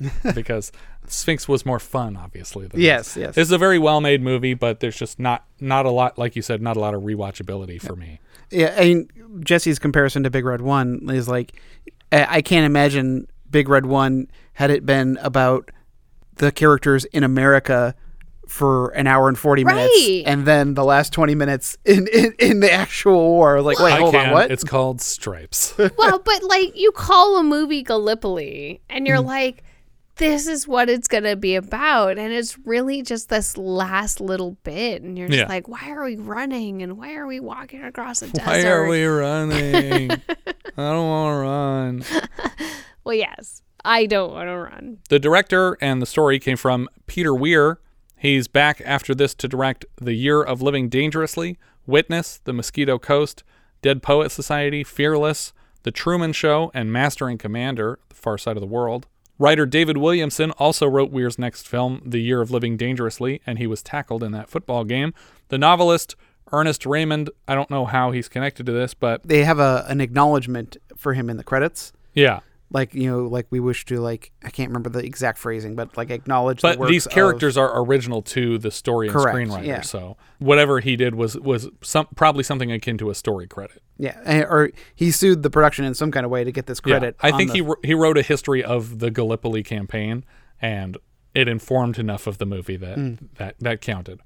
because Sphinx was more fun, obviously. Than Yes, this. yes. This is a very well made movie, but there's just not not a lot, like you said, not a lot of rewatchability for me. Yeah, I mean Jesse's comparison to Big Red One is like I I can't imagine Big Red One had it been about the characters in America for an hour and forty minutes, Right. and then the last twenty minutes in in, in the actual war. I was like, wait, I hold can. on, what? It's called Stripes. well, but like you call a movie Gallipoli and you're Mm. like, this is what it's going to be about. And it's really just this last little bit. And you're just Yeah. like, why are we running? And why are we walking across a desert? Why are we running? I don't want to run. Well, yes, I don't want to run. The director and the story came from Peter Weir, He's back after this to direct The Year of Living Dangerously, Witness, The Mosquito Coast, Dead Poet Society, Fearless, The Truman Show, and Master and Commander, The Far Side of the World. Writer David Williamson also wrote Weir's next film, The Year of Living Dangerously, and he was tackled in that football game. The novelist Ernest Raymond, I don't know how he's connected to this, but They have a an acknowledgement for him in the credits. yeah. Like you know, like we wish to like I can't remember the exact phrasing, but like acknowledge. the But works these of- characters are original to the story and Correct, screenwriter. yeah. So whatever he did was was some probably something akin to a story credit. yeah, or he sued the production in some kind of way to get this credit. Yeah, I think the- he he wrote a history of the Gallipoli campaign, and it informed enough of the movie that Mm. that that counted.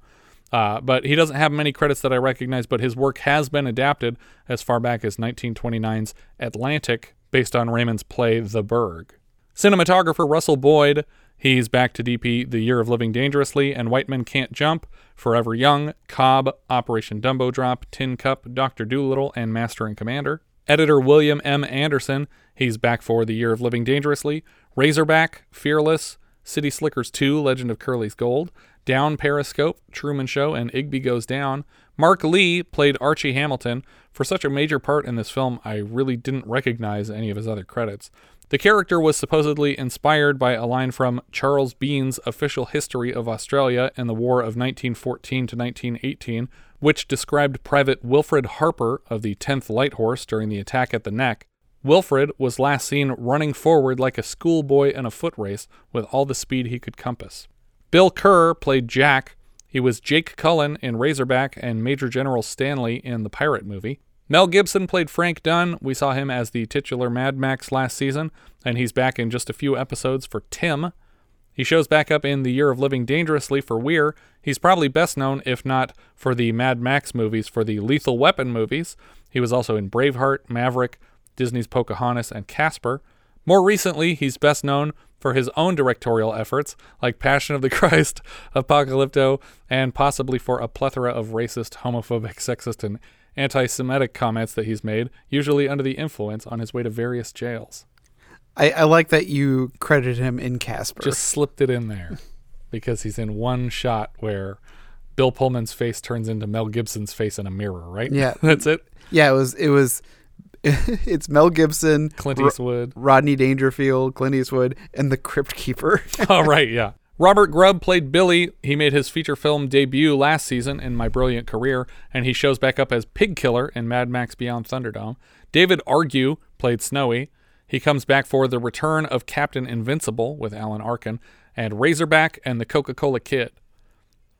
Uh, but he doesn't have many credits that I recognize. But his work has been adapted as far back as 1929's Atlantic, based on Raymond's play The Berg. Cinematographer Russell Boyd, he's back to DP The Year of Living Dangerously and White Men Can't Jump, Forever Young, Cobb, Operation Dumbo Drop, Tin Cup, Doctor Dolittle, and Master and Commander. Editor William M. Anderson, he's back for The Year of Living Dangerously, Razorback, Fearless, City Slickers 2, Legend of Curly's Gold, Down Periscope, Truman Show, and Igby Goes Down. Mark Lee played Archie Hamilton. For such a major part in this film, I really didn't recognize any of his other credits. The character was supposedly inspired by a line from Charles Bean's Official History of Australia in the War of 1914 to 1918, which described Private Wilfred Harper of the 10th Light Horse during the attack at the Nek. Wilfred was last seen running forward like a schoolboy in a foot race with all the speed he could compass. Bill Kerr played Jack. He was Jake Cullen in Razorback and Major General Stanley in the Pirate movie. Mel Gibson played Frank Dunn. We saw him as the titular Mad Max last season, and he's back in just a few episodes for Tim. He shows back up in The Year of Living Dangerously for Weir. He's probably best known, if not for the Mad Max movies, for the Lethal Weapon movies. He was also in Braveheart, Maverick, Disney's Pocahontas, and Casper. More recently, he's best known for his own directorial efforts, like Passion of the Christ, Apocalypto, and possibly for a plethora of racist, homophobic, sexist, and anti Semitic comments that he's made, usually under the influence on his way to various jails. I, I like that you credited him in Casper. Just slipped it in there because he's in one shot where Bill Pullman's face turns into Mel Gibson's face in a mirror, right? Yeah, That's it. Yeah, it was. It was. it's Mel Gibson, Clint Ro- Eastwood. Rodney Dangerfield, Clint Eastwood, and the Crypt Keeper. oh, right, yeah. Robert Grubb played Billy. He made his feature film debut last season in My Brilliant Career, and he shows back up as Pig Killer in Mad Max Beyond Thunderdome. David Argue played Snowy. He comes back for The Return of Captain Invincible with Alan Arkin, and Razorback and the Coca Cola Kid.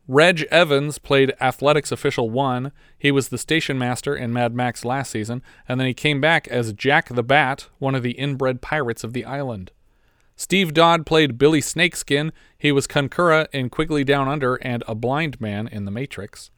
Reg Evans played Athletics Official 1. He was the station master in Mad Max last season, and then he came back as Jack the Bat, one of the inbred pirates of the island. Steve Dodd played Billy Snakeskin. He was Concura in Quigley Down Under and a blind man in The Matrix.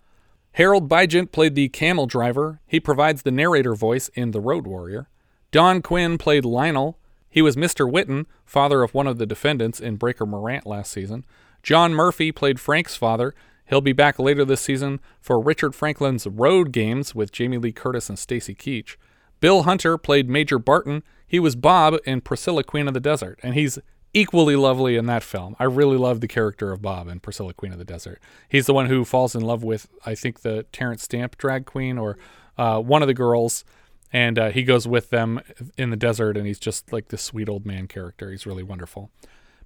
Harold Baigent played the camel driver. He provides the narrator voice in The Road Warrior. Don Quinn played Lionel. He was Mr. Witten, father of one of the defendants in Breaker Morant last season. John Murphy played Frank's father. He'll be back later this season for Richard Franklin's Road Games with Jamie Lee Curtis and Stacy Keach. Bill Hunter played Major Barton. He was Bob in Priscilla Queen of the Desert, and he's equally lovely in that film. I really love the character of Bob in Priscilla Queen of the Desert. He's the one who falls in love with, I think, the Terence Stamp drag queen or uh, one of the girls, and uh, he goes with them in the desert, and he's just like this sweet old man character. He's really wonderful.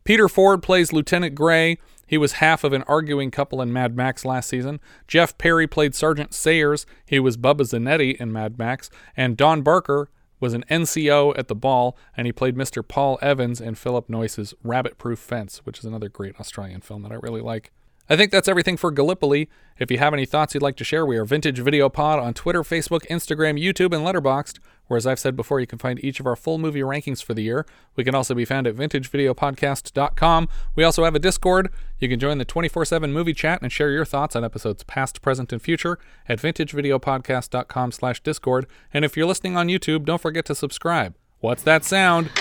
Peter Ford plays Lieutenant Gray. He was half of an arguing couple in Mad Max last season. Geoff Parry played Sergeant Sayers. He was Bubba Zanetti in Mad Max. And Don Barker was an NCO at the ball, and he played Mr. Paul Evans in Philip Noyce's Rabbit Proof Fence, which is another great Australian film that I really like. I think that's everything for Gallipoli. If you have any thoughts you'd like to share, we are Vintage Video Pod on Twitter, Facebook, Instagram, YouTube, and Letterboxd. Where, as I've said before, you can find each of our full movie rankings for the year. We can also be found at vintagevideopodcast.com. We also have a Discord. You can join the 24 7 movie chat and share your thoughts on episodes past, present, and future at vintagevideopodcast.com slash Discord. And if you're listening on YouTube, don't forget to subscribe. What's that sound?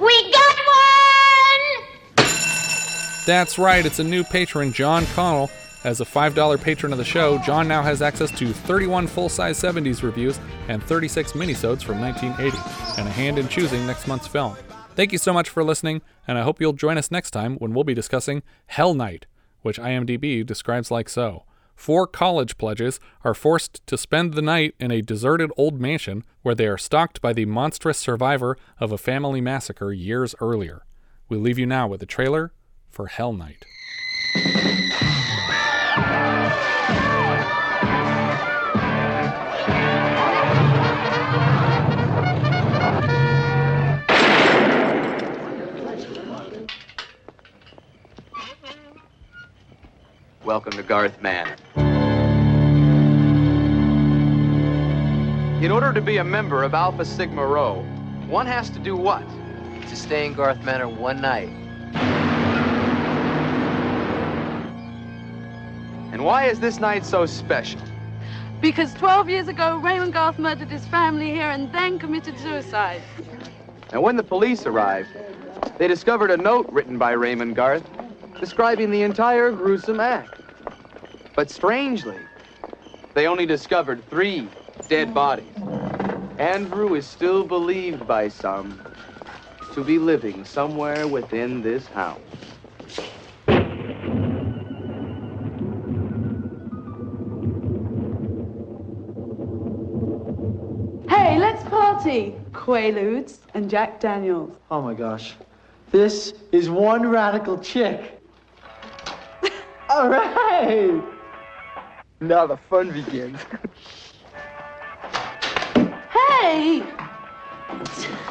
We got one! That's right, it's a new patron, John Connell. As a $5 patron of the show, John now has access to 31 full-size 70s reviews and 36 minisodes from 1980, and a hand in choosing next month's film. Thank you so much for listening, and I hope you'll join us next time when we'll be discussing Hell Night, which IMDb describes like so. Four college pledges are forced to spend the night in a deserted old mansion where they are stalked by the monstrous survivor of a family massacre years earlier. We leave you now with a trailer for Hell Night. Welcome to Garth Manor. In order to be a member of Alpha Sigma Rho, one has to do what? To stay in Garth Manor one night. And why is this night so special? Because 12 years ago, Raymond Garth murdered his family here and then committed suicide. And when the police arrived, they discovered a note written by Raymond Garth describing the entire gruesome act. But strangely, they only discovered three dead bodies. Andrew is still believed by some to be living somewhere within this house. Hey, let's party! Quaaludes and Jack Daniels. Oh my gosh. This is one radical chick. All right. Now the fun begins. Hey!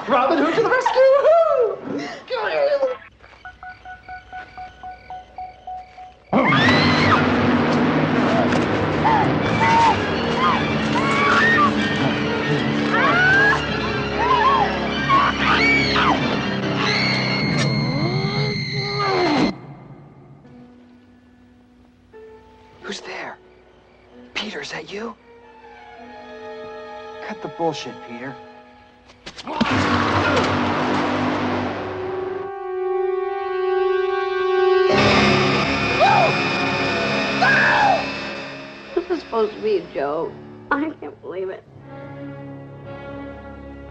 Robin Hood to the rescue! Come here, little- oh, Peter, is that you? Cut the bullshit, Peter. This was supposed to be a joke. I can't believe it.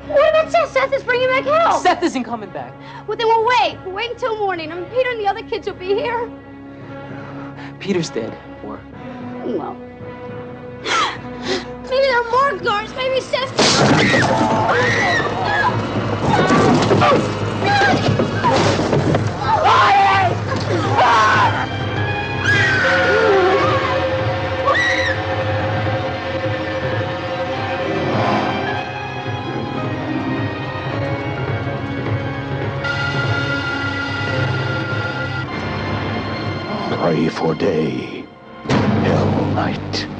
What about Seth? Seth is bringing back help. Seth isn't coming back. Well, then we'll wait. We'll wait until morning. I mean, Peter and the other kids will be here. Peter's dead. Or Well. Maybe there are more guards. Maybe Seth. Pray for day. Hell night.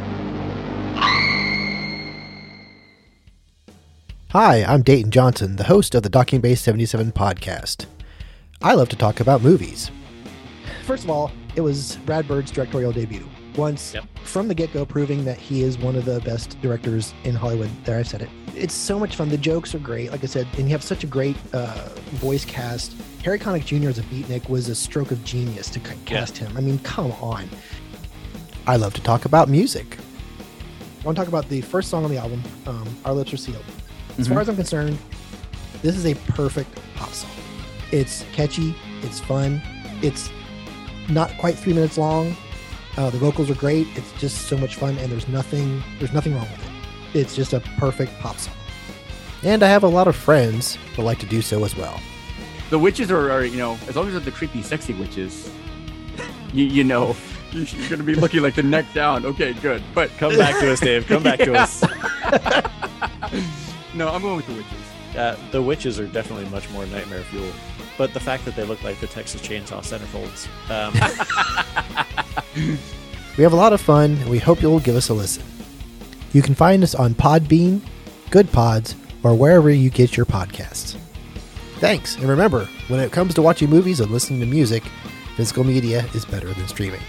Hi, I'm Dayton Johnson, the host of the Docking Base 77 podcast. I love to talk about movies. First of all, it was Brad Bird's directorial debut. Once from the get go, proving that he is one of the best directors in Hollywood. There, I said it. It's so much fun. The jokes are great, like I said, and you have such a great uh, voice cast. Harry Connick Jr. as a beatnik was a stroke of genius to cast him. I mean, come on. I love to talk about music. I want to talk about the first song on the album, um, Our Lips Are Sealed. As Mhm. far as I'm concerned, this is a perfect pop song. It's catchy, it's fun, it's not quite three minutes long. Uh, the vocals are great. It's just so much fun, and there's nothing there's nothing wrong with it. It's just a perfect pop song. And I have a lot of friends that like to do so as well. The witches are, are, you know, as long as they're the creepy, sexy witches, you, you know, you're going to be looking like the neck down. Okay, good. But Come back to us, Dave. Come back to us. no, I'm going with the witches. Uh, the witches are definitely much more nightmare fuel. But the fact that they look like the Texas Chainsaw centerfolds. Um, We have a lot of fun, and we hope you'll give us a listen. You can find us on Podbean, Good Pods, or wherever you get your podcasts. Thanks, and remember, when it comes to watching movies and listening to music, physical media is better than streaming.